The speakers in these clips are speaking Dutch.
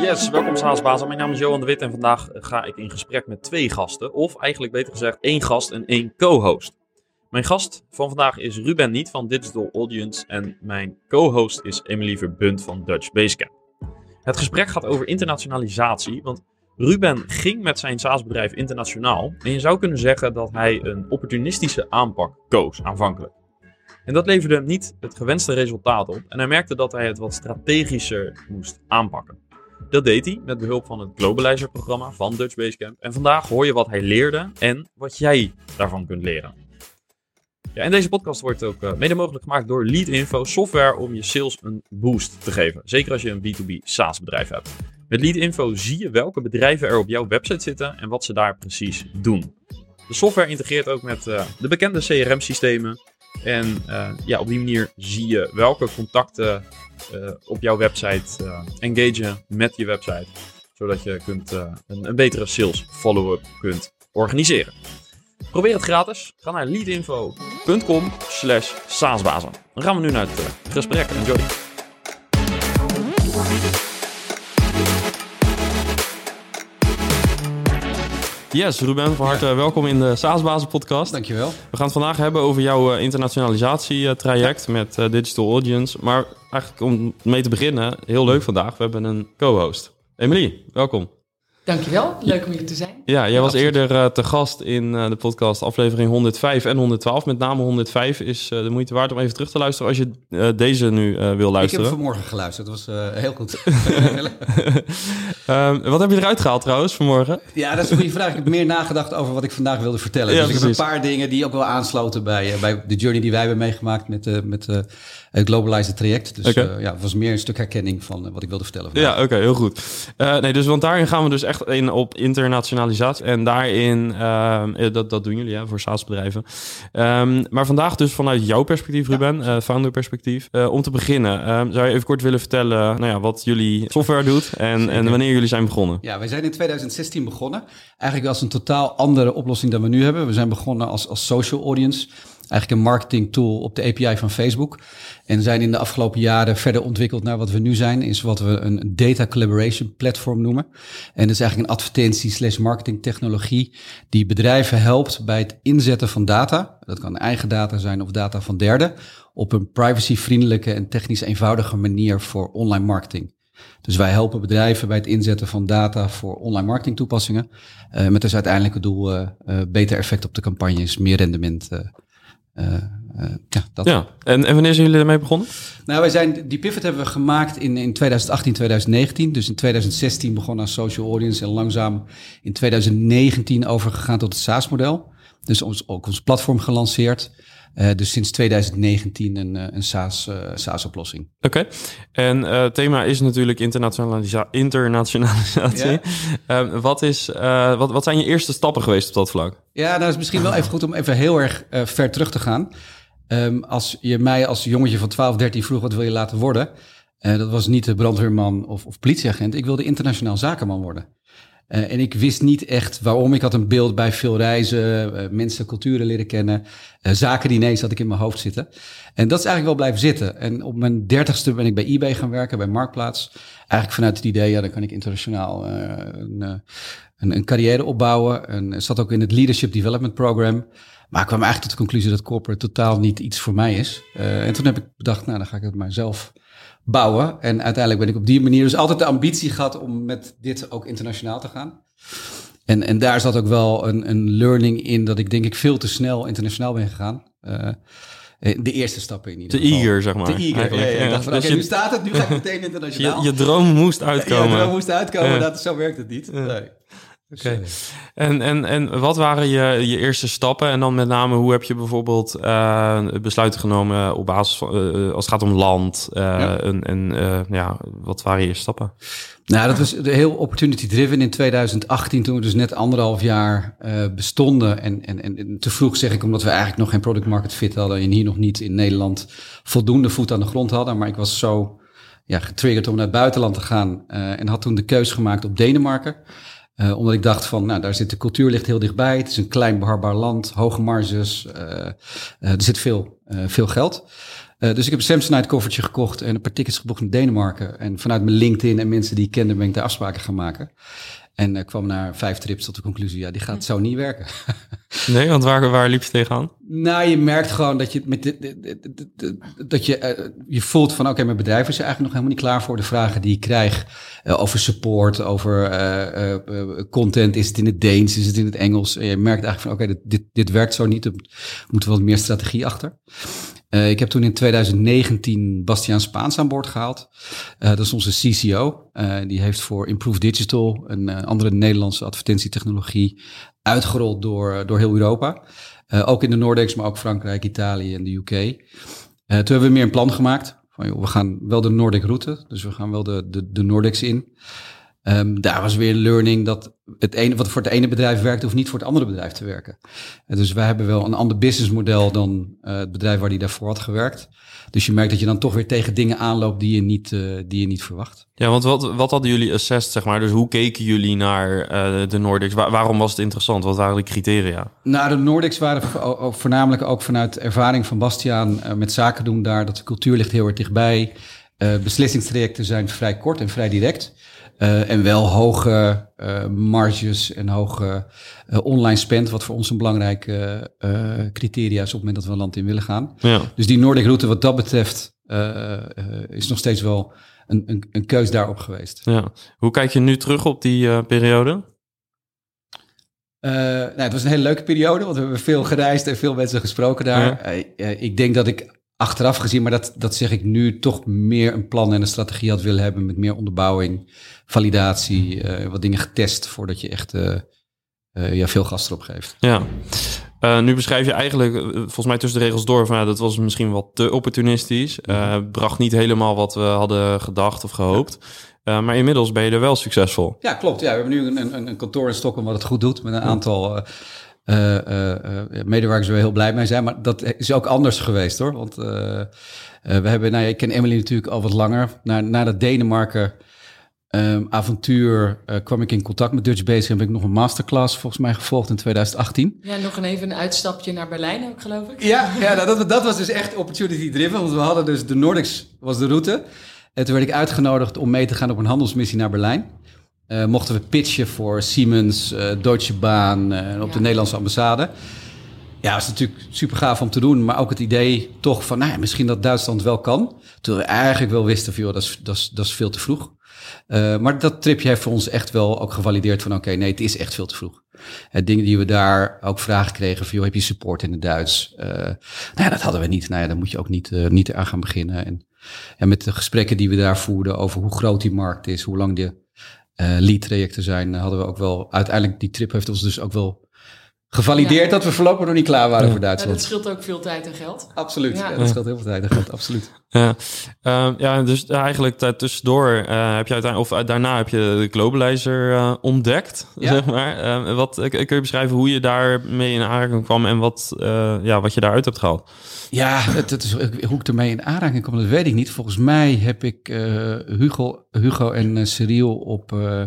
Yes, welkom Saasbazen. Mijn naam is Johan de Wit en vandaag ga ik in gesprek met twee gasten. Of eigenlijk beter gezegd één gast en één co-host. Mijn gast van vandaag is Ruben Niet van Digital Audience en mijn co-host is Emily Verbunt van Dutch Basecamp. Het gesprek gaat over internationalisatie, want Ruben ging met zijn SaaS-bedrijf internationaal en je zou kunnen zeggen dat hij een opportunistische aanpak koos aanvankelijk. En dat leverde hem niet het gewenste resultaat op en hij merkte dat hij het wat strategischer moest aanpakken. Dat deed hij met behulp van het Globalizer-programma van Dutch Basecamp. En vandaag hoor je wat hij leerde en wat jij daarvan kunt leren. Ja, en deze podcast wordt ook uh, mede mogelijk gemaakt door Leadinfo, software om je sales een boost te geven. Zeker als je een B2B SaaS bedrijf hebt. Met Leadinfo zie je welke bedrijven er op jouw website zitten en wat ze daar precies doen. De software integreert ook met uh, de bekende CRM-systemen. En uh, ja, op die manier zie je welke contacten uh, op jouw website uh, engagen met je website. Zodat je kunt, een, een, betere sales follow-up kunt organiseren. Probeer het gratis. Ga naar leadinfo.com slash saasbazen. Dan gaan we nu naar het gesprek. Enjoy. Yes, Ruben, van harte ja. welkom in de SaaSbazen podcast. Dankjewel. We gaan het vandaag hebben over jouw uh, internationalisatietraject ja. met uh, Digital Audience. Maar eigenlijk om mee te beginnen, heel leuk vandaag. We hebben een co-host. Emily, welkom. Dankjewel, leuk om hier te zijn. Ja, jij was eerder uh, te gast in uh, de podcast aflevering 105 en 112. Met name 105 is uh, de moeite waard om even terug te luisteren als je deze nu wil luisteren. Ik heb vanmorgen geluisterd, dat was heel goed. um, wat heb je eruit gehaald trouwens vanmorgen? Ja, dat is een goede vraag. Ik heb meer nagedacht over wat ik vandaag wilde vertellen. Ja, dus precies. ik heb een paar dingen die ook wel aansloten bij, bij de journey die wij hebben meegemaakt met, met het Globalizer traject. Dus okay. ja, het was meer een stuk herkenning van wat ik wilde vertellen. Vandaag. Ja, oké, okay, heel goed. nee, dus want daarin gaan we dus echt in op internationalisatie. En daarin, uh, dat, dat doen jullie ja, voor SaaS-bedrijven. Um, maar vandaag dus vanuit jouw perspectief, Ruben, ja. uh, founder perspectief. Uh, om te beginnen, um, zou je even kort willen vertellen nou ja, wat jullie software doet en, en wanneer jullie zijn begonnen? Ja, wij zijn in 2016 begonnen. Eigenlijk als een totaal andere oplossing dan we nu hebben. We zijn begonnen als, als social audience eigenlijk een marketing tool op de API van Facebook. En zijn in de afgelopen jaren verder ontwikkeld naar wat we nu zijn, is wat we een data collaboration platform noemen. En dat is eigenlijk een advertentie slash marketing technologie die bedrijven helpt bij het inzetten van data. Dat kan eigen data zijn of data van derden. Op een privacyvriendelijke en technisch eenvoudige manier voor online marketing. Dus wij helpen bedrijven bij het inzetten van data voor online marketing toepassingen. Uh, met als uiteindelijke doel uh, uh, beter effect op de campagnes, meer rendement ja, dat. ja. En, en wanneer zijn jullie ermee begonnen? Nou, wij zijn, die pivot hebben we gemaakt in, in 2018, 2019. Dus in 2016 begonnen als social audience en langzaam in 2019 overgegaan tot het SaaS-model. Dus ons, ook ons platform gelanceerd. Uh, dus sinds 2019 een, een SaaS, uh, SaaS-oplossing. Oké, okay. en uh, het thema is natuurlijk internationalisa internationalisatie. Ja. wat, is, wat, wat zijn je eerste stappen geweest op dat vlak? Ja, nou is misschien wel even goed om even heel erg ver terug te gaan. Um, als je mij als jongetje van 12, 13 vroeg wat wil je laten worden... dat was niet de brandweerman of, of politieagent. Ik wilde internationaal zakenman worden. Uh, en ik wist niet echt waarom. Ik had een beeld bij veel reizen, uh, mensen, culturen leren kennen. Uh, zakendiners had ik in mijn hoofd zitten. En dat is eigenlijk wel blijven zitten. En op mijn dertigste ben ik bij eBay gaan werken, bij Marktplaats. Eigenlijk vanuit het idee, ja, dan kan ik internationaal een, een, een, carrière opbouwen. En zat ook in het Leadership Development Program. Maar ik kwam eigenlijk tot de conclusie dat corporate totaal niet iets voor mij is. en toen heb ik bedacht, nou, dan ga ik het maar zelf bouwen. En uiteindelijk ben ik op die manier dus altijd de ambitie gehad om met dit ook internationaal te gaan. En, en daar zat ook wel een, een learning in dat ik denk ik veel te snel internationaal ben gegaan. Uh, de eerste stappen in ieder geval. Te eager, zeg maar. Te eager, ja, ja, Ik dacht van, dus nu staat het, nu ga ik meteen internationaal. Je, je droom moest uitkomen. Ja, je droom moest uitkomen, dat, zo werkt het niet. Nee. Oké. Okay. En, en, en wat waren je, je eerste stappen? En dan met name, hoe heb je bijvoorbeeld uh, besluiten genomen op basis van, uh, als het gaat om land? Uh, ja. En, en ja, wat waren je eerste stappen? Nou, dat was heel opportunity driven in 2018, toen we dus net anderhalf jaar bestonden. En, en, en te vroeg zeg ik, omdat we eigenlijk nog geen product market fit hadden en hier nog niet in Nederland voldoende voet aan de grond hadden. Maar ik was zo ja, getriggerd om naar het buitenland te gaan en had toen de keus gemaakt op Denemarken. Uh, omdat ik dacht van, nou, daar zit de cultuur ligt heel dichtbij. Het is een klein beharbaar land, hoge marges. Uh, uh, er zit veel, veel geld. Dus ik heb een Samsonite koffertje gekocht en een paar tickets geboekt naar Denemarken. En vanuit mijn LinkedIn en mensen die ik kende ben ik daar afspraken gaan maken. En uh, kwam na vijf trips tot de conclusie, ja, die gaat zo niet werken. nee, want waar, waar liep je tegenaan? Nou, je merkt gewoon dat je met de, de, de, dat je, uh, je voelt van, oké, mijn bedrijf is er eigenlijk nog helemaal niet klaar voor de vragen die ik krijg uh, over support, over content. Is het in het Deens, is het in het Engels? En je merkt eigenlijk van, oké, dit, dit, dit werkt zo niet. Er moet wat meer strategie achter. Uh, ik heb toen in 2019 Bastiaan Spaans aan boord gehaald. Uh, dat is onze CCO. Uh, die heeft voor Improve Digital, een andere Nederlandse advertentietechnologie, uitgerold door, door heel Europa. ook in de Nordics, maar ook Frankrijk, Italië en de UK. toen hebben we meer een plan gemaakt. Van, joh, we gaan wel de Nordic route, dus we gaan wel de, de, de Nordics in. Um, daar was weer learning dat het ene wat voor het ene bedrijf werkt, hoeft niet voor het andere bedrijf te werken. En dus wij hebben wel een ander businessmodel dan uh, het bedrijf waar die daarvoor had gewerkt. Dus je merkt dat je dan toch weer tegen dingen aanloopt die je niet, uh, die je niet verwacht. Ja, want wat, wat hadden jullie assessed, zeg maar? Dus hoe keken jullie naar uh, de Nordics? Waar, waarom was het interessant? Wat waren de criteria? Nou, de Nordics waren voornamelijk ook vanuit ervaring van Bastiaan met zaken doen daar. Dat de cultuur ligt heel erg dichtbij. beslissingstrajecten zijn vrij kort en vrij direct. Uh, en wel hoge uh, marges en hoge uh, online spend, wat voor ons een belangrijke criteria is op het moment dat we een land in willen gaan. Ja. Dus die Nordic route wat dat betreft is nog steeds wel een, een, een keus daarop geweest. Ja. Hoe kijk je nu terug op die periode? nou, het was een hele leuke periode, want we hebben veel gereisd en veel mensen gesproken daar. Ja. ik denk dat ik achteraf gezien, maar dat, dat zeg ik nu, toch meer een plan en een strategie had willen hebben met meer onderbouwing, validatie, uh, wat dingen getest voordat je echt uh, uh, ja, veel gas erop geeft. Ja. nu beschrijf je eigenlijk, volgens mij tussen de regels door, van dat was misschien wat te opportunistisch. bracht niet helemaal wat we hadden gedacht of gehoopt. maar inmiddels ben je er wel succesvol. Ja, klopt. Ja, we hebben nu een, een, een kantoor in Stockholm wat het goed doet met een aantal uh, medewerkers er heel blij mee zijn. Maar dat is ook anders geweest hoor. Want we hebben, nou ja, ik ken Emily natuurlijk al wat langer. Na, na dat Denemarken um, avontuur kwam ik in contact met Dutch Base. En heb ik nog een masterclass volgens mij gevolgd in 2018. Ja, nog een even een uitstapje naar Berlijn ook geloof ik. Ja, ja nou, dat, dat was dus echt opportunity driven. Want we hadden dus de Nordics was de route. En toen werd ik uitgenodigd om mee te gaan op een handelsmissie naar Berlijn. Uh, mochten we pitchen voor Siemens, uh, Deutsche Bahn uh, op de Nederlandse ambassade. Ja, dat is natuurlijk super gaaf om te doen. Maar ook het idee toch van, nou ja, misschien dat Duitsland wel kan. Toen we eigenlijk wel wisten van, joh, dat is, dat is, dat is veel te vroeg. maar dat tripje heeft voor ons echt wel ook gevalideerd van, oké, nee, het is echt veel te vroeg. Het dingen die we daar ook vragen kregen van, joh, heb je support in het Duits? nou ja, dat hadden we niet. Nou ja, dan moet je ook niet, niet eraan gaan beginnen. En, en met de gesprekken die we daar voerden over hoe groot die markt is, hoe lang de lead trajecten zijn, hadden we ook wel, uiteindelijk die trip heeft ons dus ook wel gevalideerd dat we voorlopig nog niet klaar waren voor Duitsland. Ja, dat scheelt ook veel tijd en geld. Absoluut, ja. dat scheelt heel veel tijd en geld, absoluut. Ja, uh, ja dus eigenlijk tussendoor uh, heb je uiteindelijk, of daarna heb je de Globalizer ontdekt, zeg maar. wat, kun je beschrijven hoe je daarmee in aanraking kwam en wat, ja, wat je daaruit hebt gehaald? Ja, het, het is, hoe ik ermee in aanraking kwam, dat weet ik niet. Volgens mij heb ik uh, Hugo, Hugo en uh, Cyril op uh,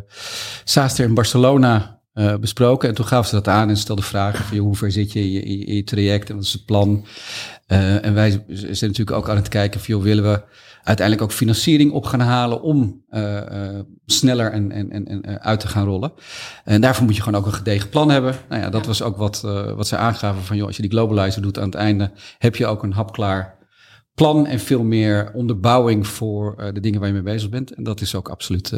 Saaster in Barcelona besproken. En toen gaven ze dat aan en stelden vragen van hoe ver zit je in je, in je traject en wat is het plan. en wij zijn natuurlijk ook aan het kijken van joh, willen we uiteindelijk ook financiering op gaan halen om uh, uh, sneller en, en, en, en uit te gaan rollen. En daarvoor moet je gewoon ook een gedegen plan hebben. Nou ja, dat was ook wat, wat ze aangaven van, joh, als je die globalizer doet aan het einde, heb je ook een hapklaar plan en veel meer onderbouwing voor de dingen waar je mee bezig bent. En dat is ook absoluut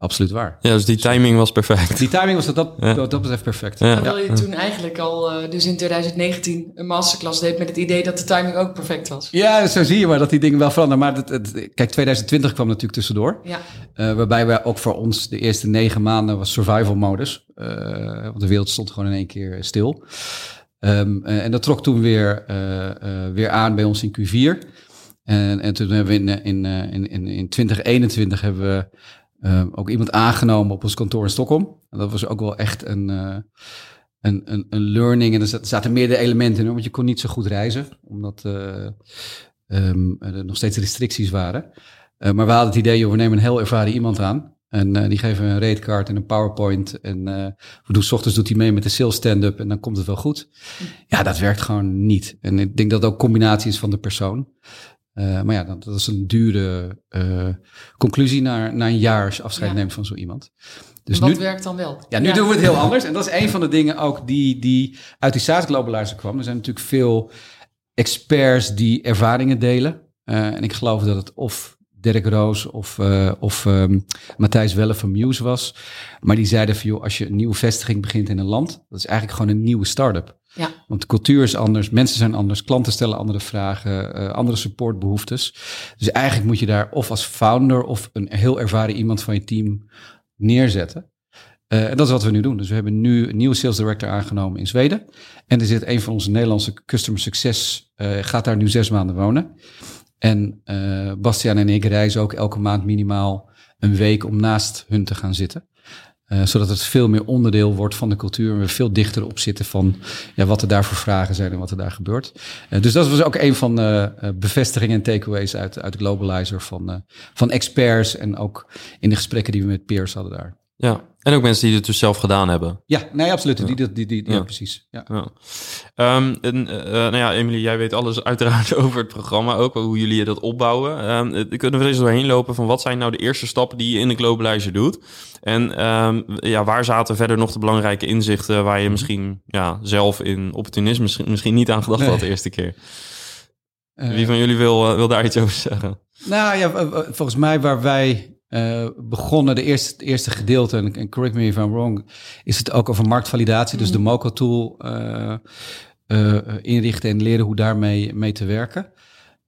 absoluut waar. Ja, dus die timing was perfect. Die timing was dat, dat, ja. dat, dat betreft perfect. Ja. Terwijl je toen eigenlijk al, uh, dus in 2019, een masterclass deed met het idee dat de timing ook perfect was. Ja, zo zie je maar dat die dingen wel veranderen. Maar het, het, kijk, 2020 kwam natuurlijk tussendoor. Ja. Uh, waarbij we ook voor ons de eerste negen maanden was survival modus. Uh, want de wereld stond gewoon in één keer stil. Um, en dat trok toen weer, weer aan bij ons in Q4. En, en toen hebben we in, in, in, in, in 2021 hebben we uh, ook iemand aangenomen op ons kantoor in Stockholm. En dat was ook wel echt een, uh, een, een, een, learning. En er zaten meerdere elementen in, want je kon niet zo goed reizen, omdat uh, um, er nog steeds restricties waren. maar we hadden het idee, joh, we nemen een heel ervaren iemand aan. En die geven een ratecard en een PowerPoint. En we doen, s ochtends doet hij mee met de sales stand-up en dan komt het wel goed. Ja, dat werkt gewoon niet. En ik denk dat het ook combinatie is van de persoon. Uh, maar ja, dat, dat, is een dure uh, conclusie na, na een jaar als je afscheid Ja. neemt van zo iemand. Dus wat nu, werkt dan wel? ja, nu doen we het heel anders. En dat is een van de dingen ook die, die uit die SaaS Globalizer kwam. Er zijn natuurlijk veel experts die ervaringen delen. Uh, en ik geloof dat het of Dirk Roos of, uh, of um, Matthijs Welle van Muse was. Maar die zeiden van, joh, als je een nieuwe vestiging begint in een land, dat is eigenlijk gewoon een nieuwe start-up. Ja. Want de cultuur is anders, mensen zijn anders, klanten stellen andere vragen, uh, andere supportbehoeftes. Dus eigenlijk moet je daar of als founder of een heel ervaren iemand van je team neerzetten. Uh, en dat is wat we nu doen. Dus we hebben nu een nieuwe sales director aangenomen in Zweden. En er zit een van onze Nederlandse customer success, uh, gaat daar nu zes maanden wonen. En Bastiaan en ik reizen ook elke maand minimaal een week om naast hun te gaan zitten. Uh, zodat het veel meer onderdeel wordt van de cultuur. En we veel dichter op zitten van ja, wat er daar voor vragen zijn en wat er daar gebeurt. Uh, dus dat was ook een van de uh, bevestigingen en takeaways uit, uit Globalizer van, van experts. En ook in de gesprekken die we met peers hadden daar. Ja, en ook mensen die het dus zelf gedaan hebben. Ja, nee, absoluut. Ja. Die, die, die, die, ja. Ja. precies. Ja. Ja. Um, en, uh, nou ja, Emily, jij weet alles uiteraard over het programma, ook hoe jullie dat opbouwen. Um, kunnen we er eens doorheen lopen van wat zijn nou de eerste stappen die je in de Globalizer doet? En um, ja, waar zaten verder nog de belangrijke inzichten waar je misschien ja, zelf in opportunisme misschien, misschien niet aan gedacht nee. had de eerste keer? Wie van jullie wil, wil daar iets over zeggen? Nou ja, volgens mij waar wij uh, begonnen, de eerste, het eerste gedeelte, en, en correct me if I'm wrong, is het ook over marktvalidatie, mm. dus de Moco-tool uh, uh, inrichten en leren hoe daarmee mee te werken.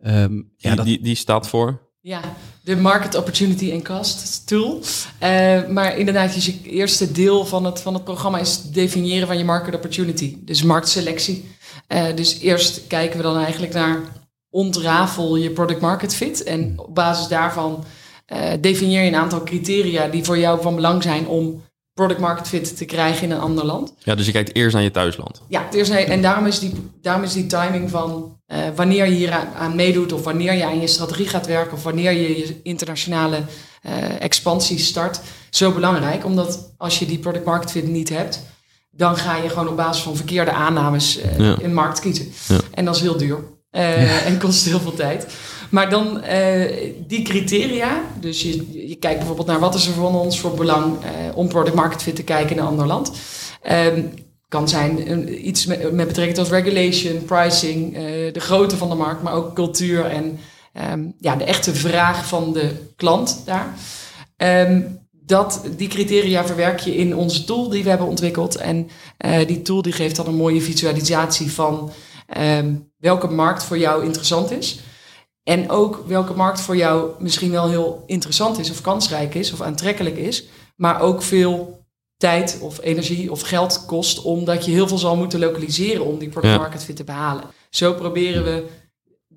Um, ja, die, dat... die, die staat voor? Ja, de Market Opportunity and Cost Tool. Uh, maar inderdaad, dus je eerste deel van het, van het programma is het definiëren van je market opportunity. Dus marktselectie. Uh, dus eerst kijken we dan eigenlijk naar ontrafel je product market fit. En op basis daarvan uh, definieer je een aantal criteria die voor jou van belang zijn om product market fit te krijgen in een ander land. Ja, dus je kijkt eerst naar je thuisland. Ja, eerst naar, en daarom is, die, daarom is die timing van uh, wanneer je hier aan, aan, meedoet of wanneer je aan je strategie gaat werken of wanneer je je internationale uh, expansie start zo belangrijk. Omdat als je die product market fit niet hebt, dan ga je gewoon op basis van verkeerde aannames uh, ja. een markt kiezen. Ja. En dat is heel duur ja. en kost heel veel tijd. Maar dan uh, die criteria, dus je, je kijkt bijvoorbeeld naar wat is er van ons voor belang uh, om product market fit te kijken in een ander land. Um, kan zijn iets met, met, betrekking tot regulation, pricing, de grootte van de markt, maar ook cultuur en um, ja, de echte vraag van de klant daar. Um, dat, die criteria verwerk je in onze tool die we hebben ontwikkeld. En die tool die geeft dan een mooie visualisatie van welke markt voor jou interessant is. En ook welke markt voor jou misschien wel heel interessant is of kansrijk is of aantrekkelijk is, maar ook veel tijd of energie of geld kost, omdat je heel veel zal moeten lokaliseren om die product market fit te behalen. Zo proberen we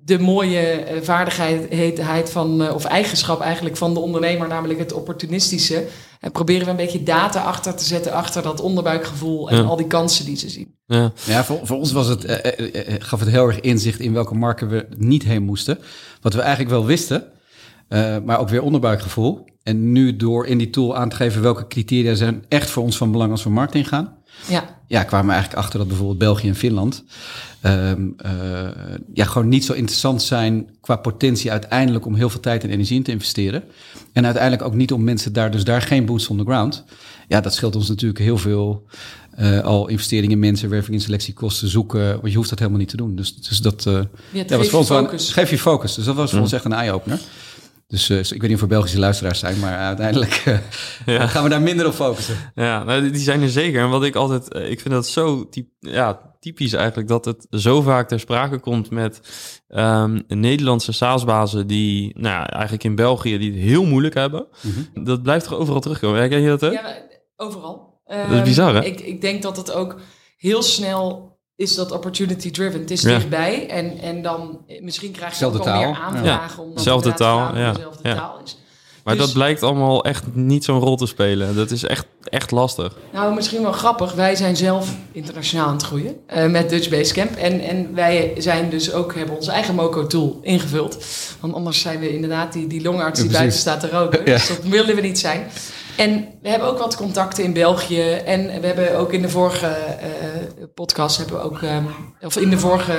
de mooie uh, vaardigheid van, uh, of eigenschap eigenlijk van de ondernemer, namelijk het opportunistische, en proberen we een beetje data achter te zetten achter dat onderbuikgevoel en Ja. al die kansen die ze zien. Ja, Ja, voor, voor ons was het, eh, eh, eh, gaf het heel erg inzicht in welke markten we niet heen moesten. Wat we eigenlijk wel wisten, eh, maar ook weer onderbuikgevoel. En nu door in die tool aan te geven welke criteria zijn echt voor ons van belang als we markt ingaan. Ja, Ja, kwamen we eigenlijk achter dat bijvoorbeeld België en Finland ehm, eh, ja, gewoon niet zo interessant zijn qua potentie uiteindelijk om heel veel tijd en energie in te investeren. En uiteindelijk ook niet om mensen daar, dus daar geen boots on the ground. Ja, dat scheelt ons natuurlijk heel veel eh, al investeringen in mensen, werving in selectiekosten zoeken. Want je hoeft dat helemaal niet te doen. Dus, dus dat, eh, ja, ja, was geeft voor ons wel geef je focus. Dus dat was voor Mm. ons echt een eye-opener. Dus eh, ik weet niet of er Belgische luisteraars zijn, maar uiteindelijk eh, Ja. gaan we daar minder op focussen. ja nou, die- die zijn er zeker. En wat ik altijd, ik vind dat zo typ, ja, typisch eigenlijk dat het zo vaak ter sprake komt met ehm, Nederlandse SaaS-bazen die, nou ja, eigenlijk in België, die het heel moeilijk hebben. Mhm. Dat blijft toch overal terugkomen. Herken je dat ook? Ja, maar overal. Dat is bizar, hè? Ehm, Ik, ik denk dat het ook heel snel is dat opportunity driven. Het is Ja. dichtbij en, en dan eh, misschien krijg je ook al meer taal. aanvragen. omdat Zelfde taal, ja. dezelfde Ja. taal is. Maar Dus- dat blijkt allemaal echt niet zo'n rol te spelen. Dat is echt, echt lastig. Nou, misschien wel grappig. Wij zijn zelf internationaal aan het groeien eh, met Dutch Basecamp. En, en wij zijn dus ook, hebben onze eigen Moco-tool ingevuld. Want anders zijn we inderdaad die, die longarts die Ja, buiten staat te roken. Ja. Dus dat willen we niet zijn. En we hebben ook wat contacten in België. En we hebben ook in de vorige eh, podcast hebben we ook, ehm, of in, de vorige,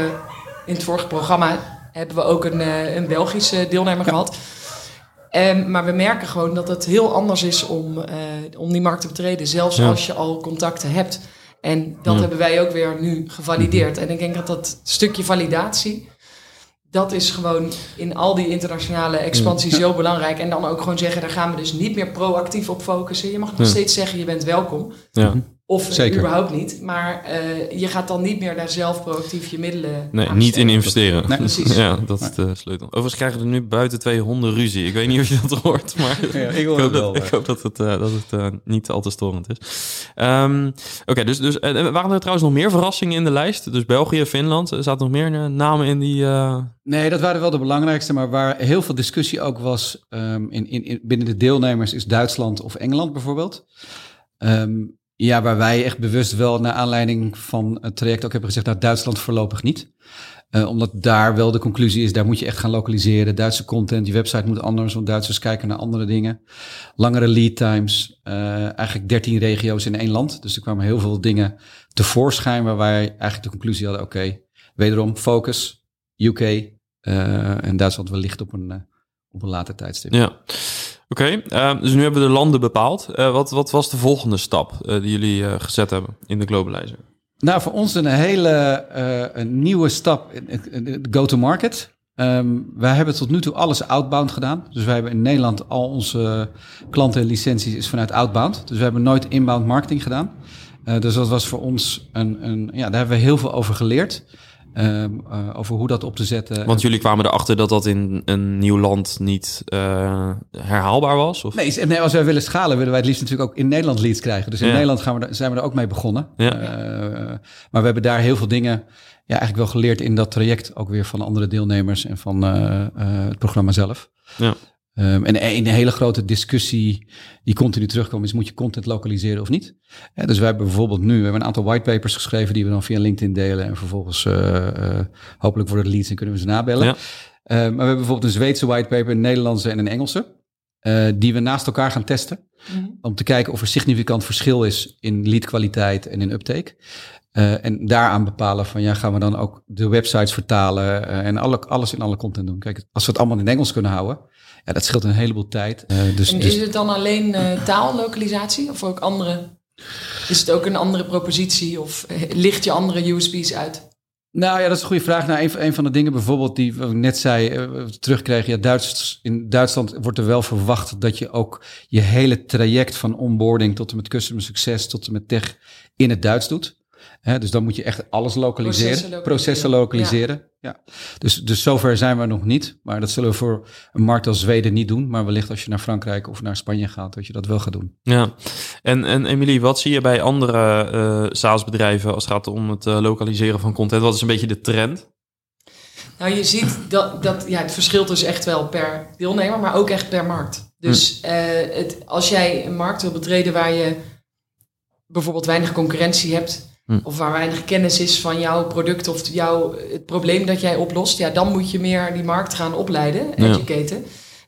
in het vorige programma hebben we ook een, eh, een Belgische deelnemer gehad. Ehm, maar we merken gewoon dat het heel anders is om, eh, om die markt te betreden. Zelfs Ja. als je al contacten hebt. En dat Ja. hebben wij ook weer nu gevalideerd. En ik denk dat dat stukje validatie... Dat is gewoon in al die internationale expansie zo belangrijk. En dan ook gewoon zeggen, daar gaan we dus niet meer proactief op focussen. Je mag nog steeds zeggen, je bent welkom. Of Zeker. überhaupt niet. Maar eh, je gaat dan niet meer daar zelf proactief je middelen Nee, niet in investeren. Nee. Precies. Ja, dat is de sleutel. Overigens krijgen er nu buiten twee honden ruzie. Ik weet niet of je dat hoort, maar Ja, ik ik, hoor hoop het dat, wel, ik hoop dat het, eh, dat het eh, niet al te storend is. Ehm, Oké, dus, dus waren er trouwens nog meer verrassingen in de lijst? Dus België, Finland, er zaten nog meer namen in die... eh, Nee, dat waren wel de belangrijkste, maar waar heel veel discussie ook was ehm, in, in, in, binnen de deelnemers is Duitsland of Engeland bijvoorbeeld. Ehm, ja, waar wij echt bewust wel naar aanleiding van het traject ook hebben gezegd, nou Duitsland voorlopig niet. Eh, omdat daar wel de conclusie is, daar moet je echt gaan lokaliseren. Duitse content, je website moet anders, want Duitsers kijken naar andere dingen. Langere lead times, eh, eigenlijk 13 regio's in één land. Dus er kwamen heel veel dingen tevoorschijn waar wij eigenlijk de conclusie hadden, oké, wederom focus, UK eh, en Duitsland wellicht op een, op een later tijdstip. Ja, oké. eh, dus nu hebben we de landen bepaald. Eh, wat, wat was de volgende stap eh, die jullie eh, gezet hebben in de globalizer? Nou, voor ons een hele een nieuwe stap, go-to-market. Ehm, wij hebben tot nu toe alles outbound gedaan. Dus wij hebben in Nederland al onze klanten en licenties is vanuit outbound. Dus we hebben nooit inbound marketing gedaan. Dus dat was voor ons een, een ja, daar hebben we heel veel over geleerd. Ehm, eh, over hoe dat op te zetten. Want jullie kwamen erachter dat dat in een nieuw land niet eh, herhaalbaar was? Of? Nee, nee, als wij willen schalen, willen wij het liefst natuurlijk ook in Nederland leads krijgen. Dus in Ja. Nederland gaan we zijn we er ook mee begonnen. Ja. Eh, maar we hebben daar heel veel dingen ja, eigenlijk wel geleerd in dat traject. Ook weer van andere deelnemers en van het programma zelf. Ja. Ehm, en een hele grote discussie die continu terugkomt is, moet je content lokaliseren of niet? Ja, dus wij hebben bijvoorbeeld nu we hebben een aantal whitepapers geschreven die we dan via LinkedIn delen. En vervolgens eh, eh, hopelijk worden het leads en kunnen we ze nabellen. Ja. Eh, maar we hebben bijvoorbeeld een Zweedse whitepaper, een Nederlandse en een Engelse. eh, die we naast elkaar gaan testen. Mhm. Om te kijken of er significant verschil is in leadkwaliteit en in uptake. Eh, en daaraan bepalen van ja, gaan we dan ook de websites vertalen eh, en alle, alles in alle content doen. Kijk, als we het allemaal in Engels kunnen houden, ja, dat scheelt een heleboel tijd. Eh, dus, En dus, is het dan alleen eh, taallokalisatie of ook andere? Is het ook een andere propositie of eh, licht je andere USB's uit? Nou ja, dat is een goede vraag. Nou, een, van- een van de dingen bijvoorbeeld die we net zei, terugkregen. Ja, Duits, in Duitsland wordt er wel verwacht dat je ook je hele traject van onboarding tot en met customer succes, tot en met tech in het Duits doet. Hè, dus dan moet je echt alles lokaliseren, Processen processen lokaliseren. Ja. Dus, dus zover zijn we nog niet. Maar dat zullen we voor een markt als Zweden niet doen. Maar wellicht als je naar Frankrijk of naar Spanje gaat, dat je dat wel gaat doen. Ja, en, en Emilie, wat zie je bij andere eh SaaS-bedrijven als het gaat om het eh, lokaliseren van content? Wat is een beetje de trend? Nou, je ziet dat, dat ja, het verschilt dus echt wel per deelnemer, maar ook echt per markt. Dus eh, het, als jij een markt wil betreden waar je bijvoorbeeld weinig concurrentie hebt, Hm. of waar weinig kennis is van jouw product of jouw, het probleem dat jij oplost, ja, dan moet je meer die markt gaan opleiden, Ja. educaten.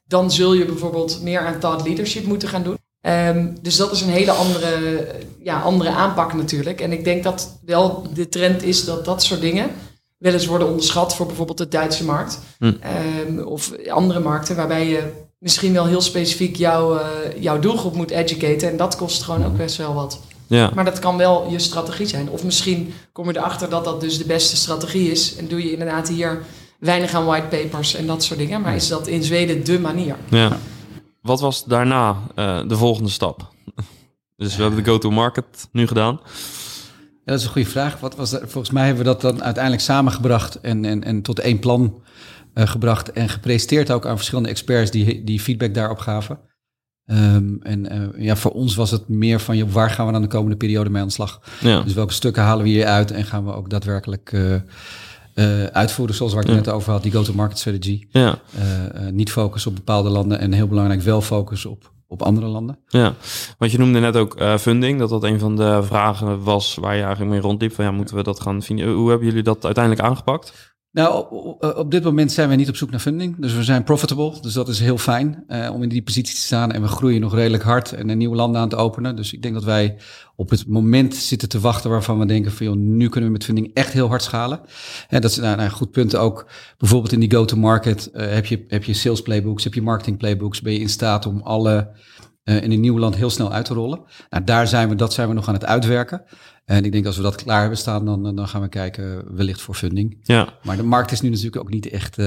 Dan zul je bijvoorbeeld meer aan thought leadership moeten gaan doen. Ehm, dus dat is een hele andere, ja, andere aanpak natuurlijk. En ik denk dat wel de trend is dat dat soort dingen wel eens worden onderschat voor bijvoorbeeld de Duitse markt. Hm. Ehm, of andere markten waarbij je misschien wel heel specifiek jouw, eh, jouw doelgroep moet educaten. En dat kost gewoon ook best wel wat. Ja, Maar dat kan wel je strategie zijn. Of misschien kom je erachter dat dat dus de beste strategie is. En doe je inderdaad hier weinig aan whitepapers en dat soort dingen. Maar is dat in Zweden de manier? ja. Wat was daarna eh, de volgende stap? Dus we hebben de go-to-market nu gedaan. Ja, dat is een goede vraag. Wat was er? Volgens mij hebben we dat dan uiteindelijk samengebracht en, en, en tot één plan eh, gebracht. En gepresenteerd ook aan verschillende experts die, die feedback daarop gaven. Ehm, en eh, ja, voor ons was het meer van, waar gaan we dan de komende periode mee aan de slag? Ja, Dus welke stukken halen we hier uit en gaan we ook daadwerkelijk eh, eh, uitvoeren, zoals waar ik Ja. net over had, die go-to-market strategy. ja, niet focussen op bepaalde landen en heel belangrijk wel focussen op, op andere landen. ja. Want je noemde net ook funding, dat dat een van de vragen was waar je eigenlijk mee rondliep. Van ja, moeten we dat gaan vinden? Hoe hebben jullie dat uiteindelijk aangepakt? Nou, op, dit moment zijn we niet op zoek naar funding. Dus we zijn profitable. Dus dat is heel fijn uh, om in die positie te staan. En we groeien nog redelijk hard en een nieuwe landen aan te openen. Dus ik denk dat wij op het moment zitten te wachten waarvan we denken van joh, nu kunnen we met funding echt heel hard schalen. En dat is nou, een goed punt ook. Bijvoorbeeld in die go-to-market uh, heb, je, heb je sales playbooks, heb je marketing playbooks. Ben je in staat om alle uh, in een nieuw land heel snel uit te rollen. Nou, daar zijn we, dat zijn we nog aan het uitwerken. En ik denk als we dat klaar hebben staan, dan, dan gaan we kijken wellicht voor funding. Ja. Maar de markt is nu natuurlijk ook niet echt... Uh,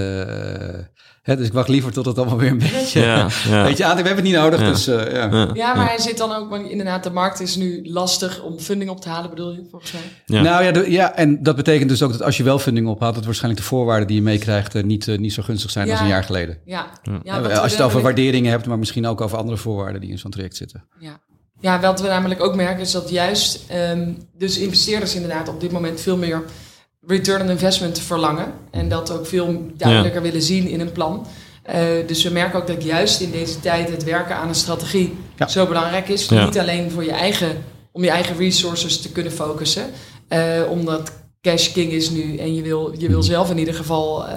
hè, dus ik wacht liever tot het allemaal weer een beetje... Ja, ja. Weet je, aan, we hebben het niet nodig, Ja. dus uh, ja. Ja. Ja, maar hij zit dan ook, want inderdaad, de markt is nu lastig om funding op te halen, bedoel je, volgens mij? Ja. Nou ja, de, ja, en dat betekent dus ook dat als je wel funding ophaalt... dat waarschijnlijk de voorwaarden die je meekrijgt uh, niet, uh, niet zo gunstig zijn Ja. als een jaar geleden. Ja. Ja. als je het over waarderingen hebt, maar misschien ook over andere voorwaarden die in zo'n traject zitten. Ja. Ja, wat we namelijk ook merken is dat juist ehm, dus investeerders inderdaad op dit moment veel meer return on investment verlangen. En dat ook veel duidelijker willen zien in een plan. Eh, dus we merken ook dat juist in deze tijd het werken aan een strategie Ja. zo belangrijk is. Ja. Niet alleen voor je eigen, om je eigen resources te kunnen focussen. eh, omdat cash king is nu en je wil, je wil zelf in ieder geval eh,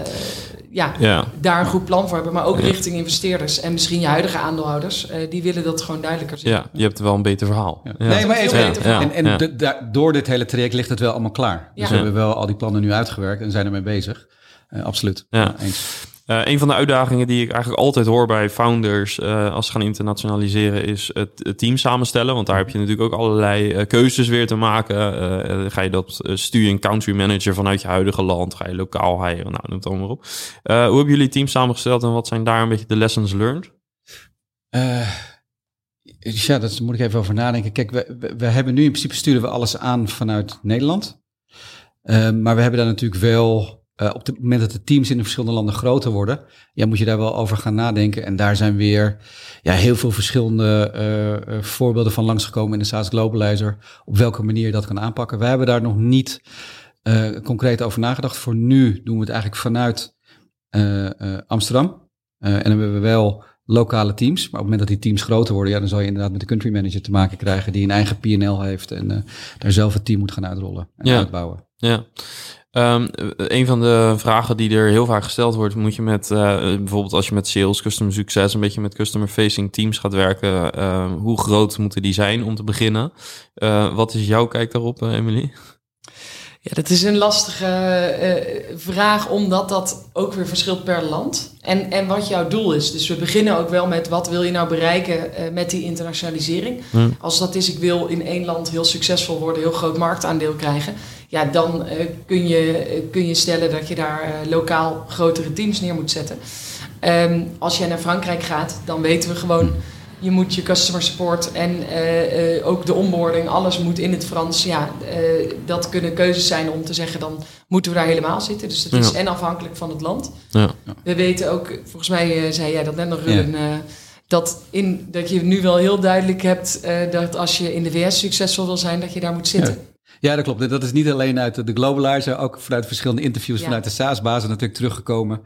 ja, Ja. daar een goed plan voor hebben. Maar ook Ja. richting investeerders en misschien je huidige aandeelhouders. eh, die willen dat gewoon duidelijker zien. ja, je hebt wel een beter verhaal. Ja. Ja. Nee, maar even, beter verhaal. en, en Ja. de- da- door dit hele traject ligt het wel allemaal klaar. Dus Ja. we hebben wel al die plannen nu uitgewerkt en zijn ermee bezig. Eh, absoluut. Ja. eens. Eh, een van de uitdagingen die ik eigenlijk altijd hoor bij founders eh, als ze gaan internationaliseren is het, team samenstellen. Want daar heb je natuurlijk ook allerlei eh, keuzes weer te maken. Ga je dat stuur je een country manager vanuit je huidige land? Ga je lokaal hiren? Nou, noem het allemaal op. Hoe hebben jullie team samengesteld en wat zijn daar een beetje de lessons learned? Ja, daar moet ik even over nadenken. Kijk, we, we, we hebben nu in principe sturen we alles aan vanuit Nederland. Maar we hebben daar natuurlijk wel, eh, op het moment dat de teams in de verschillende landen groter worden, ja, moet je daar wel over gaan nadenken. En daar zijn weer ja, heel veel verschillende eh, eh, voorbeelden van langsgekomen in de SaaS Globalizer. Op welke manier je dat kan aanpakken. Wij hebben daar nog niet concreet over nagedacht. Voor nu doen we het eigenlijk vanuit Amsterdam. En dan hebben we wel lokale teams. Maar op het moment dat die teams groter worden, ja, dan zal je inderdaad met de country manager te maken krijgen die een eigen PNL heeft en daar zelf het team moet gaan uitrollen en Ja. uitbouwen. Ja. Ehm, een van de vragen die er heel vaak gesteld wordt, moet je met eh, bijvoorbeeld als je met sales, customer succes, een beetje met customer facing teams gaat werken, eh, hoe groot moeten die zijn om te beginnen? Eh, wat is jouw kijk daarop, eh, Emily? Ja, dat is een lastige eh, vraag, omdat dat ook weer verschilt per land. En, en wat jouw doel is. Dus we beginnen ook wel met wat wil je nou bereiken eh, met die internationalisering. Hm. Als dat is, ik wil in één land heel succesvol worden, heel groot marktaandeel krijgen. Ja, dan eh, kun, je, kun je stellen dat je daar lokaal grotere teams neer moet zetten. Ehm, als jij naar Frankrijk gaat, dan weten we gewoon... Je moet je customer support en eh, eh, ook de onboarding, alles moet in het Frans. Ja, eh, dat kunnen keuzes zijn om te zeggen, dan moeten we daar helemaal zitten. Dus dat is en afhankelijk van het land. Ja. We weten ook, volgens mij zei jij dat net nog, Ruben, dat, in, dat je nu wel heel duidelijk hebt dat als je in de VS succesvol wil zijn, dat je daar moet zitten. Ja, dat klopt. Dat is niet alleen uit de- Globalizer, ook vanuit verschillende interviews vanuit de SaaS-bazen natuurlijk teruggekomen.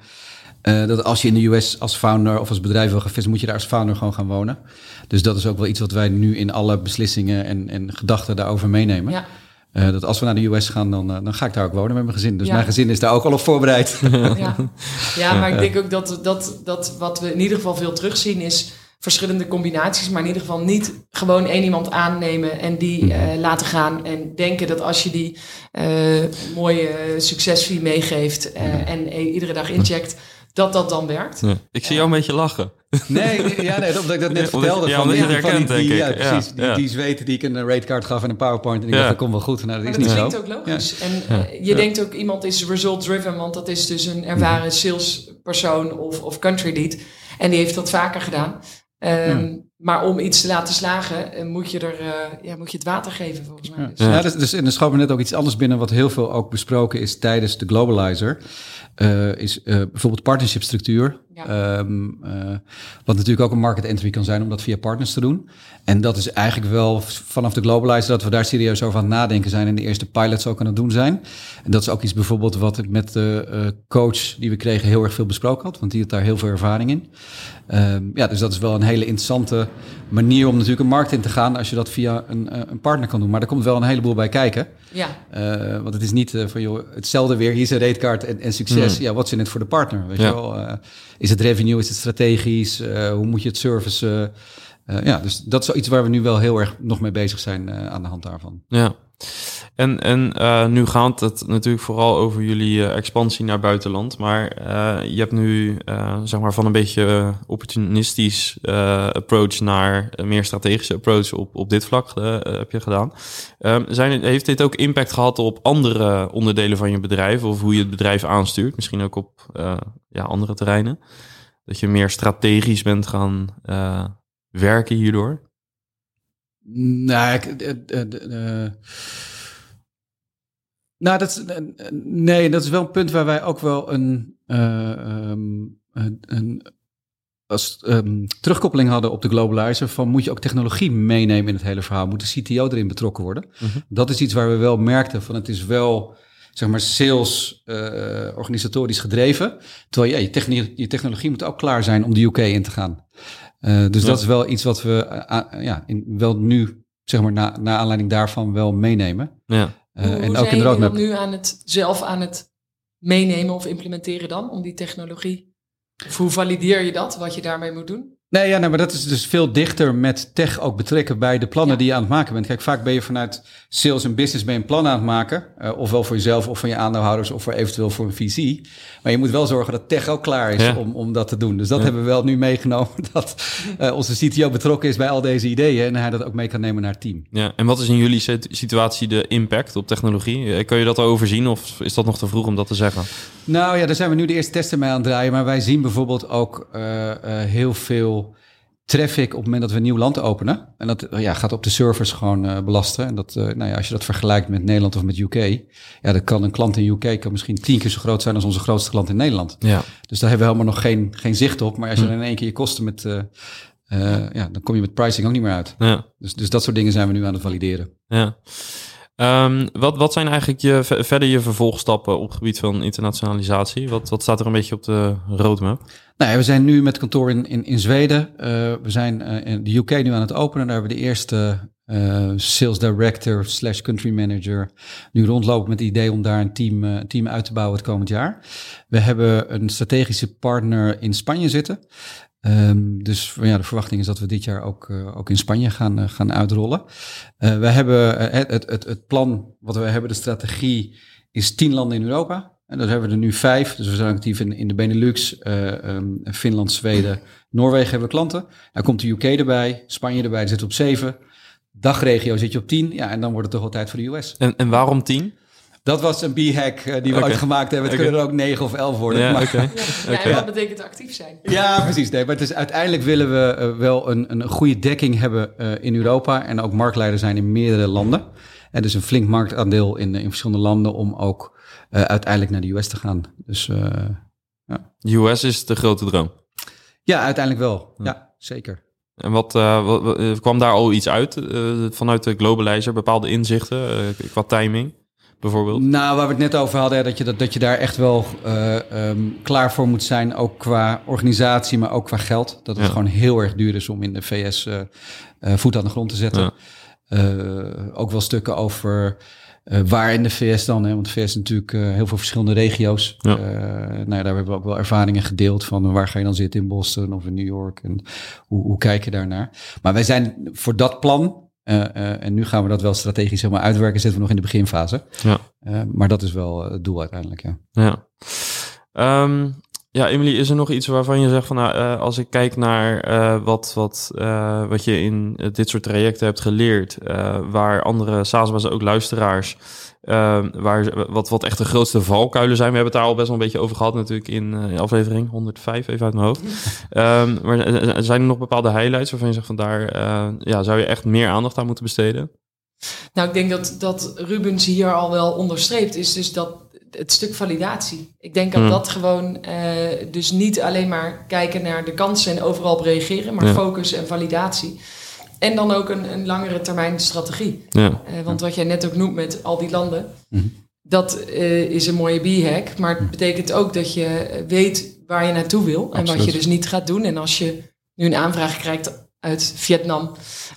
Eh, dat als je in de US als founder of als bedrijf wil gaan vissen, moet je daar als founder gewoon gaan wonen. Dus dat is ook wel iets wat wij nu in alle beslissingen en, en gedachten daarover meenemen. Ja. Eh, dat als we naar de US gaan, dan, eh, dan ga ik daar ook wonen met mijn gezin. Dus Ja. mijn gezin is daar ook al op voorbereid. Ja, ja maar ik denk ook dat, dat, dat wat we in ieder geval veel terugzien is verschillende combinaties, maar in ieder geval niet gewoon één iemand aannemen en die laten gaan en denken dat als je die mooie succesfee meegeeft en iedere dag incheckt, dat dat dan werkt. Ja. Ik zie jou een beetje lachen. Nee, nee, ja, nee, omdat ik dat net Ja, vertelde. ja, van omdat die, je het van die, herkent, die- denk ik. Ja, precies. Ja, die, ja. die zweten die ik een ratecard gaf en een PowerPoint. En ik Ja. dacht, dat komt wel goed. Nou, dat Maar is dat niet klinkt zo. ook logisch. En eh, je denkt ook iemand is result driven, want dat is dus een ervaren salespersoon of, of country lead. En die heeft dat vaker gedaan. Ehm, Maar om iets te laten slagen, eh, moet je, er, eh, ja, moet je het water geven, volgens mij. Ja. Dus. Ja. Ja, dus, dus, en er schoot me net ook iets anders binnen, wat heel veel ook besproken is tijdens de Globalizer. eh, is bijvoorbeeld partnership structuur. Ja. Ehm, eh, wat natuurlijk ook een market entry kan zijn om dat via partners te doen. En dat is eigenlijk wel vanaf de Globalizer dat we daar serieus over aan het nadenken zijn en de eerste pilots ook aan het doen zijn. En dat is ook iets bijvoorbeeld wat ik met de coach die we kregen heel erg veel besproken had, want die had daar heel veel ervaring in. Ehm, ja, dus dat is wel een hele interessante manier om natuurlijk een markt in te gaan als je dat via een, eh, een partner kan doen. Maar er komt wel een heleboel bij kijken. Ja, Eh, want het is niet eh, van joh, hetzelfde weer, hier is een ratekaart en, en succes. Hmm. Ja, wat is in het voor de partner? Weet Ja. je wel? Eh, is het revenue, is het strategisch? Eh, hoe moet je het servicen? Eh, ja, dus dat is wel iets waar we nu wel heel erg nog mee bezig zijn eh, aan de hand daarvan. Ja. En, en eh, nu gaat het natuurlijk vooral over jullie eh, expansie naar buitenland. Maar eh, je hebt nu zeg maar van een beetje opportunistisch approach naar een meer strategische approach op, op dit vlak heb je gedaan. Ehm, zijn, heeft dit ook impact gehad op andere onderdelen van je bedrijf? Of hoe je het bedrijf aanstuurt? Misschien ook op ja, andere terreinen? Dat je meer strategisch bent gaan werken hierdoor? Nou, ik, eh, eh, eh, nou, dat is, nee, dat is wel een punt waar wij ook wel een, eh, ehm, een, als, ehm, terugkoppeling hadden op de globalizer van moet je ook technologie meenemen in het hele verhaal? Moet de CTO erin betrokken worden? Mhm. Dat is iets waar we wel merkten van het is wel zeg maar sales organisatorisch gedreven, terwijl je, je technologie moet ook klaar zijn om de UK in te gaan. Eh, dus Ja. dat is wel iets wat we eh, ah, ja, in, wel nu, zeg maar, na, na aanleiding daarvan wel meenemen. Ja. Eh, hoe, en hoe ook zijn in de jullie dat roadmap. nu aan het, zelf aan het meenemen of implementeren dan, om die technologie? Of hoe valideer je dat, wat je daarmee moet doen? Nee, ja, nee, maar dat is dus veel dichter met tech ook betrekken bij de plannen Ja. die je aan het maken bent. Kijk, vaak ben je vanuit sales en business ben je een plan aan het maken. eh, ofwel voor jezelf of van je aandeelhouders of voor eventueel voor een visie. Maar je moet wel zorgen dat tech ook klaar is Ja. om, om dat te doen. Dus dat Ja. hebben we wel nu meegenomen. Dat eh, onze CTO betrokken is bij al deze ideeën. En hij dat ook mee kan nemen naar het team. Ja, en wat is in jullie sit- situatie de impact op technologie? Eh, Kun je dat al overzien of is dat nog te vroeg om dat te zeggen? Nou ja, daar zijn we nu de eerste testen mee aan het draaien. Maar wij zien bijvoorbeeld ook eh, eh, heel veel traffic op het moment dat we een nieuw land openen. En dat eh, ja, gaat op de servers gewoon eh, belasten. En dat, eh, nou ja, als je dat vergelijkt met Nederland of met UK, ja, dan kan een klant in UK kan misschien tien keer zo groot zijn als onze grootste klant in Nederland. Ja. Dus daar hebben we helemaal nog geen, geen zicht op. Maar als je dan in één keer je kosten met, ja, dan kom je met pricing ook niet meer uit. Ja. Dus, dus dat soort dingen zijn we nu aan het valideren. ja. Ehm, wat, wat zijn eigenlijk je, ver- verder je vervolgstappen op het gebied van internationalisatie? Wat, wat staat er een beetje op de roadmap? Nou we zijn nu met kantoor in, in, in Zweden. Eh, we zijn eh, in de UK nu aan het openen. Daar hebben we de eerste eh, sales director slash country manager nu rondlopen met het idee om daar een team, team uit te bouwen het komend jaar. We hebben een strategische partner in Spanje zitten. Ehm, dus ja, de verwachting is dat we dit jaar ook, eh, ook in Spanje gaan, eh, gaan uitrollen. Eh, we hebben het, het, het, plan wat we hebben, de strategie, is tien landen in Europa. En daar hebben we er nu vijf. Dus we zijn actief in, in de Benelux, eh, ehm, Finland, Zweden, Noorwegen hebben we klanten. Dan komt de UK erbij, Spanje erbij, we op zeven. Dagregio zit je op tien. Ja, en dan wordt het toch wel tijd voor de US. En, en waarom tien? Dat was een b-hack eh, die we Oké. ooit gemaakt hebben. Het kunnen er ook negen of elf worden. Ja, maar-. Ja, en wat betekent actief zijn? Ja, precies. Nee, maar het is, uiteindelijk willen we eh, wel een, een goede dekking hebben eh, in Europa en ook marktleider zijn in meerdere landen. En dus een flink marktaandeel in, in verschillende landen om ook eh, uiteindelijk naar de US te gaan. Dus eh, US is de grote droom. ja, uiteindelijk wel. Ja, zeker. En wat, eh, wat- wat- kwam daar al iets uit vanuit de globalizer? Bepaalde inzichten qua timing bijvoorbeeld? Nou, waar we het net over hadden, hè, dat, je, dat, dat je daar echt wel eh, ehm, klaar voor moet zijn, ook qua organisatie, maar ook qua geld. Dat het Ja. gewoon heel erg duur is om in de VS eh, eh, voet aan de grond te zetten. Ja. Ook wel stukken over waar in de VS dan, hè, want de VS is natuurlijk heel veel verschillende regio's. Ja. Nou ja, daar hebben we ook wel ervaringen gedeeld van waar ga je dan zitten in Boston of in New York en hoe, hoe kijk je daarnaar. Maar wij zijn voor dat plan, en nu gaan we dat wel strategisch helemaal uitwerken, zitten we nog in de beginfase. Ja. Eh, maar dat is wel eh, het doel uiteindelijk, ja. Ja. Ehm, ja, Emily, is er nog iets waarvan je zegt van, nou, eh, als ik kijk naar eh, wat, wat, eh, wat je in eh, dit soort trajecten hebt geleerd, eh, waar andere SaaS, ook luisteraars, eh, waar, wat, wat echt de grootste valkuilen zijn. We hebben het daar al best wel een beetje over gehad natuurlijk in eh, aflevering 105, even uit mijn hoofd. Ehm, maar zijn er nog bepaalde highlights waarvan je zegt van daar eh, ja, zou je echt meer aandacht aan moeten besteden? Nou, ik denk dat, dat Rubens hier al wel onderstreept, is dus dat het stuk validatie. Ik denk dat Hmm. dat gewoon, eh, dus niet alleen maar kijken naar de kansen en overal op reageren, maar Ja. focus en validatie. En dan ook een, een langere termijn strategie. Ja, Eh, want wat jij net ook noemt met al die landen, Mhm. dat eh, is een mooie b-hack. Maar het betekent ook dat je eh, weet waar je naartoe wil en wat je dus niet gaat doen. En als je nu een aanvraag krijgt uit Vietnam.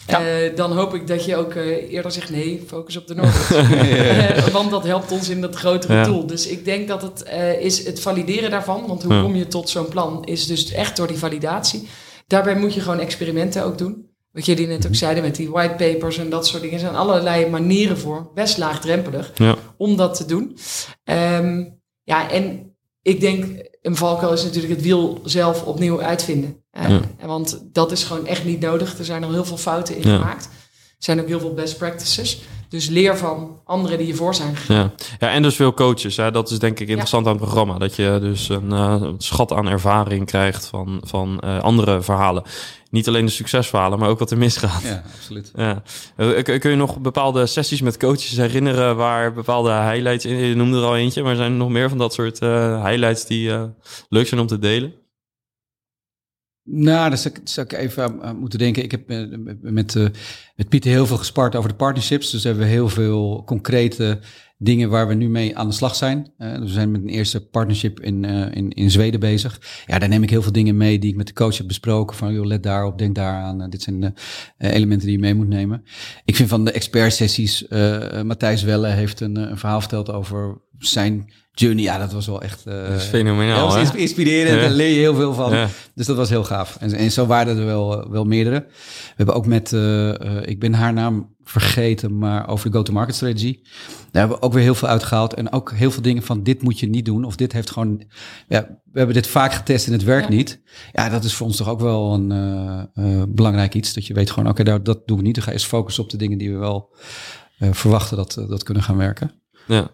Ja. Eh, dan hoop ik dat je ook eh, eerder zegt nee, focus op de Noord. Want dat helpt ons in dat grotere Ja. doel. Dus ik denk dat het eh, is het valideren daarvan. Want hoe Ja. kom je tot zo'n plan is dus echt door die validatie. Daarbij moet je gewoon experimenten ook doen. Wat jullie net ook zeiden met die whitepapers en dat soort dingen. Er zijn allerlei manieren voor, best laagdrempelig, Ja. om dat te doen. Ehm, ja, en ik denk, een valkuil is natuurlijk het wiel zelf opnieuw uitvinden. Eh, Ja. Want dat is gewoon echt niet nodig. Er zijn al heel veel fouten in Ja. gemaakt. Er zijn ook heel veel best practices. Dus leer van anderen die je voor zijn gegaan. Ja. ja, en dus veel coaches. Hè? Dat is denk ik interessant aan het programma. Dat je dus een eh, schat aan ervaring krijgt van, van eh, andere verhalen. Niet alleen de succesverhalen, maar ook wat er misgaat. Ja, absoluut. Ja. Eh, kun- je nog bepaalde sessies met coaches herinneren waar bepaalde highlights in? Je noemde er al eentje, maar zijn er nog meer van dat soort eh, highlights die leuk zijn om te delen? Nou, daar zou zou ik even aan, aan moeten denken. Ik heb eh, met, met, eh, met Pieter heel veel gespart over de partnerships. Dus hebben we heel veel concrete dingen waar we nu mee aan de slag zijn. Eh, dus we zijn met een eerste partnership in, eh, in, in Zweden bezig. Ja, daar neem ik heel veel dingen mee die ik met de coach heb besproken. Van, joh, let daarop, denk daaraan. Eh, dit zijn de eh, elementen die je mee moet nemen. Ik vind van de expertsessies, eh eh, Matthijs Welle heeft een, eh, een verhaal verteld over zijn journey. Ja, dat was wel echt... eh, Dat is fenomenaal, dat was inspirerend, Ja. daar leer je heel veel van. Ja. Dus dat was heel gaaf. En, en zo waren er wel, wel meerdere. We hebben ook met, eh, eh, ik ben haar naam vergeten, maar over de go-to-market strategy. Daar hebben we ook weer heel veel uitgehaald. En ook heel veel dingen van dit moet je niet doen. Of dit heeft gewoon, ja, we hebben dit vaak getest en het werkt Ja. niet. Ja, dat is voor ons toch ook wel een eh, eh, belangrijk iets. Dat je weet gewoon, oké, daar dat doen we niet. Dan ga je eens focussen op de dingen die we wel eh, verwachten dat, eh, dat kunnen gaan werken. Ja.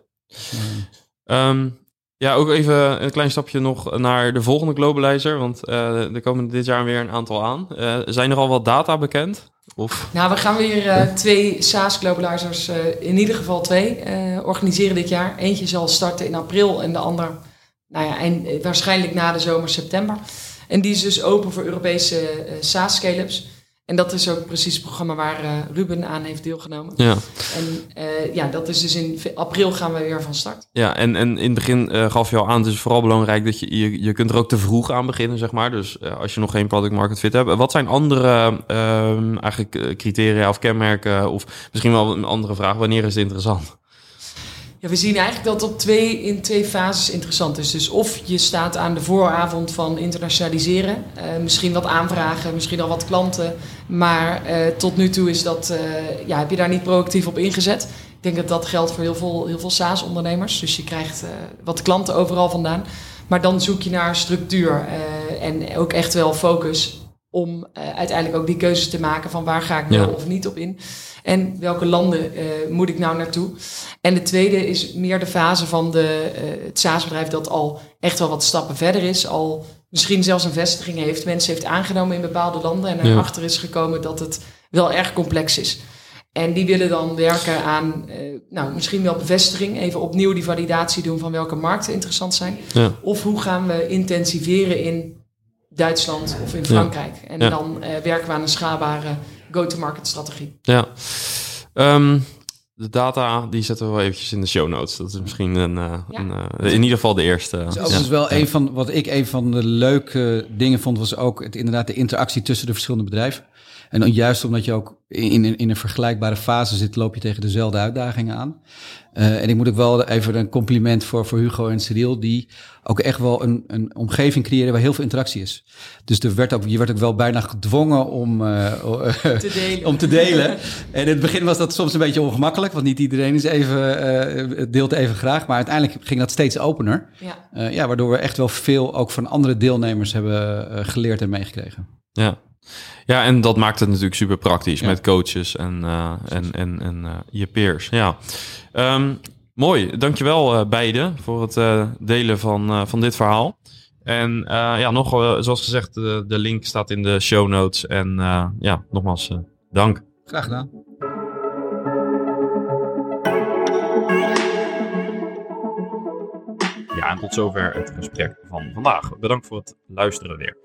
Ehm, ja, ook even een klein stapje nog naar de volgende globalizer. Want eh, er komen dit jaar weer een aantal aan. Eh, zijn er al wat data bekend? Of, Nou, we gaan weer eh, twee SaaS globalizers, eh, in ieder geval twee, organiseren dit jaar. Eentje zal starten in april en de ander nou ja, eh, waarschijnlijk na de zomer, september. En die is dus open voor Europese eh SaaS scale-ups. En dat is ook precies het programma waar eh, Ruben aan heeft deelgenomen. ja. En eh, ja, dat is dus in april gaan we weer van start. Ja, en, en in het begin eh, gaf je al aan, het is vooral belangrijk dat je, je, je kunt er ook te vroeg aan beginnen, zeg maar. Dus als je nog geen product market fit hebt. Wat zijn andere ehm, eigenlijk criteria of kenmerken, of misschien wel een andere vraag, wanneer is het interessant? Ja, we zien eigenlijk dat op twee, in twee fases interessant is. Dus of je staat aan de vooravond van internationaliseren. eh, misschien wat aanvragen, misschien al wat klanten. Maar eh, tot nu toe is dat, eh, ja, heb je daar niet proactief op ingezet. Ik denk dat dat geldt voor heel veel, heel veel SaaS-ondernemers. Dus je krijgt wat klanten overal vandaan. Maar dan zoek je naar structuur en ook echt wel focus om eh, uiteindelijk ook die keuzes te maken van waar ga ik Ja. of niet op in. En welke landen eh, moet ik nou naartoe? En de tweede is meer de fase van de, eh, het SaaS-bedrijf dat al echt wel wat stappen verder is. Al misschien zelfs een vestiging heeft, mensen heeft aangenomen in bepaalde landen. En Ja. erachter is gekomen dat het wel erg complex is. En die willen dan werken aan, nou, misschien wel bevestiging. Even opnieuw die validatie doen van welke markten interessant zijn. Ja. Of hoe gaan we intensiveren in Duitsland of in Frankrijk. En Ja. dan eh, werken we aan een schaalbare go-to-market strategie. Ja. Ehm, de data, die zetten we wel eventjes in de show notes. Dat is misschien een, eh, Ja. een eh, in ieder geval de eerste. Dat is wel een van wat ik een van de leuke dingen vond, was ook het, inderdaad de interactie tussen de verschillende bedrijven. En dan juist omdat je ook in, in, in een vergelijkbare fase zit, loop je tegen dezelfde uitdagingen aan. Eh, en ik moet ook wel even een compliment voor, voor Hugo en Cyril, die ook echt wel een, een omgeving creëren waar heel veel interactie is. Dus er werd ook, je werd ook wel bijna gedwongen om, eh, Te delen. om te delen. En in het begin was dat soms een beetje ongemakkelijk, want niet iedereen is even, eh, deelt even graag. Maar uiteindelijk ging dat steeds opener. Ja. Eh, ja, waardoor we echt wel veel ook van andere deelnemers hebben geleerd en meegekregen. Ja. Ja, en dat maakt het natuurlijk super praktisch Ja. met coaches en, eh, en, en, en eh, je peers. Ja. Ehm, mooi, dankjewel eh beiden voor het eh, delen van, eh, van dit verhaal. En eh, ja, nog zoals gezegd, de, de link staat in de show notes. En eh, ja, nogmaals, eh, dank. Graag gedaan. Ja, en tot zover het gesprek van vandaag. Bedankt voor het luisteren weer.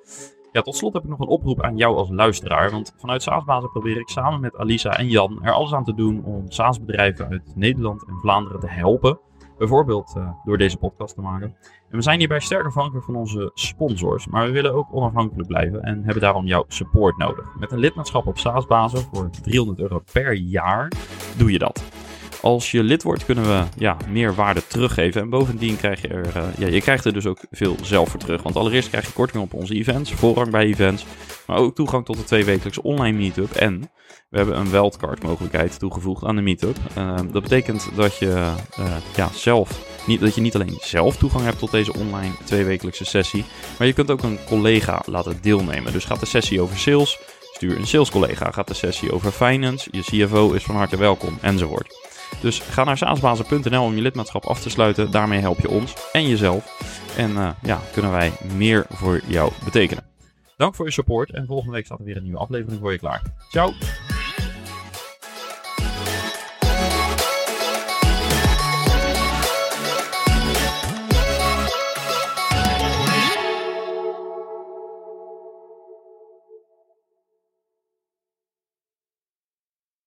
Ja, tot slot heb ik nog een oproep aan jou als luisteraar. Want vanuit SaaSbazen probeer ik samen met Alisa en Jan er alles aan te doen om SaaS-bedrijven uit Nederland en Vlaanderen te helpen. Bijvoorbeeld uh, door deze podcast te maken. En we zijn hierbij sterk afhankelijk van onze sponsors. Maar we willen ook onafhankelijk blijven en hebben daarom jouw support nodig. Met een lidmaatschap op SaaS-basis voor 300 euro per jaar doe je dat. Als je lid wordt, kunnen we ja, meer waarde teruggeven. En bovendien krijg je er, uh, ja, je krijgt er dus ook veel zelf voor terug. Want allereerst krijg je korting op onze events, voorrang bij events. Maar ook toegang tot de tweewekelijkse online meetup. En we hebben een wildcard mogelijkheid toegevoegd aan de meetup. Uh, dat betekent dat je, uh, ja, zelf, niet, dat je niet alleen zelf toegang hebt tot deze online tweewekelijkse sessie. Maar je kunt ook een collega laten deelnemen. Dus gaat de sessie over sales, stuur een salescollega. Gaat de sessie over finance, je CFO is van harte welkom, enzovoort. Dus ga naar saasbazen.nl om je lidmaatschap af te sluiten. Daarmee help je ons en jezelf. En uh, ja, kunnen wij meer voor jou betekenen. Dank voor je support en volgende week staat er weer een nieuwe aflevering voor je klaar. Ciao!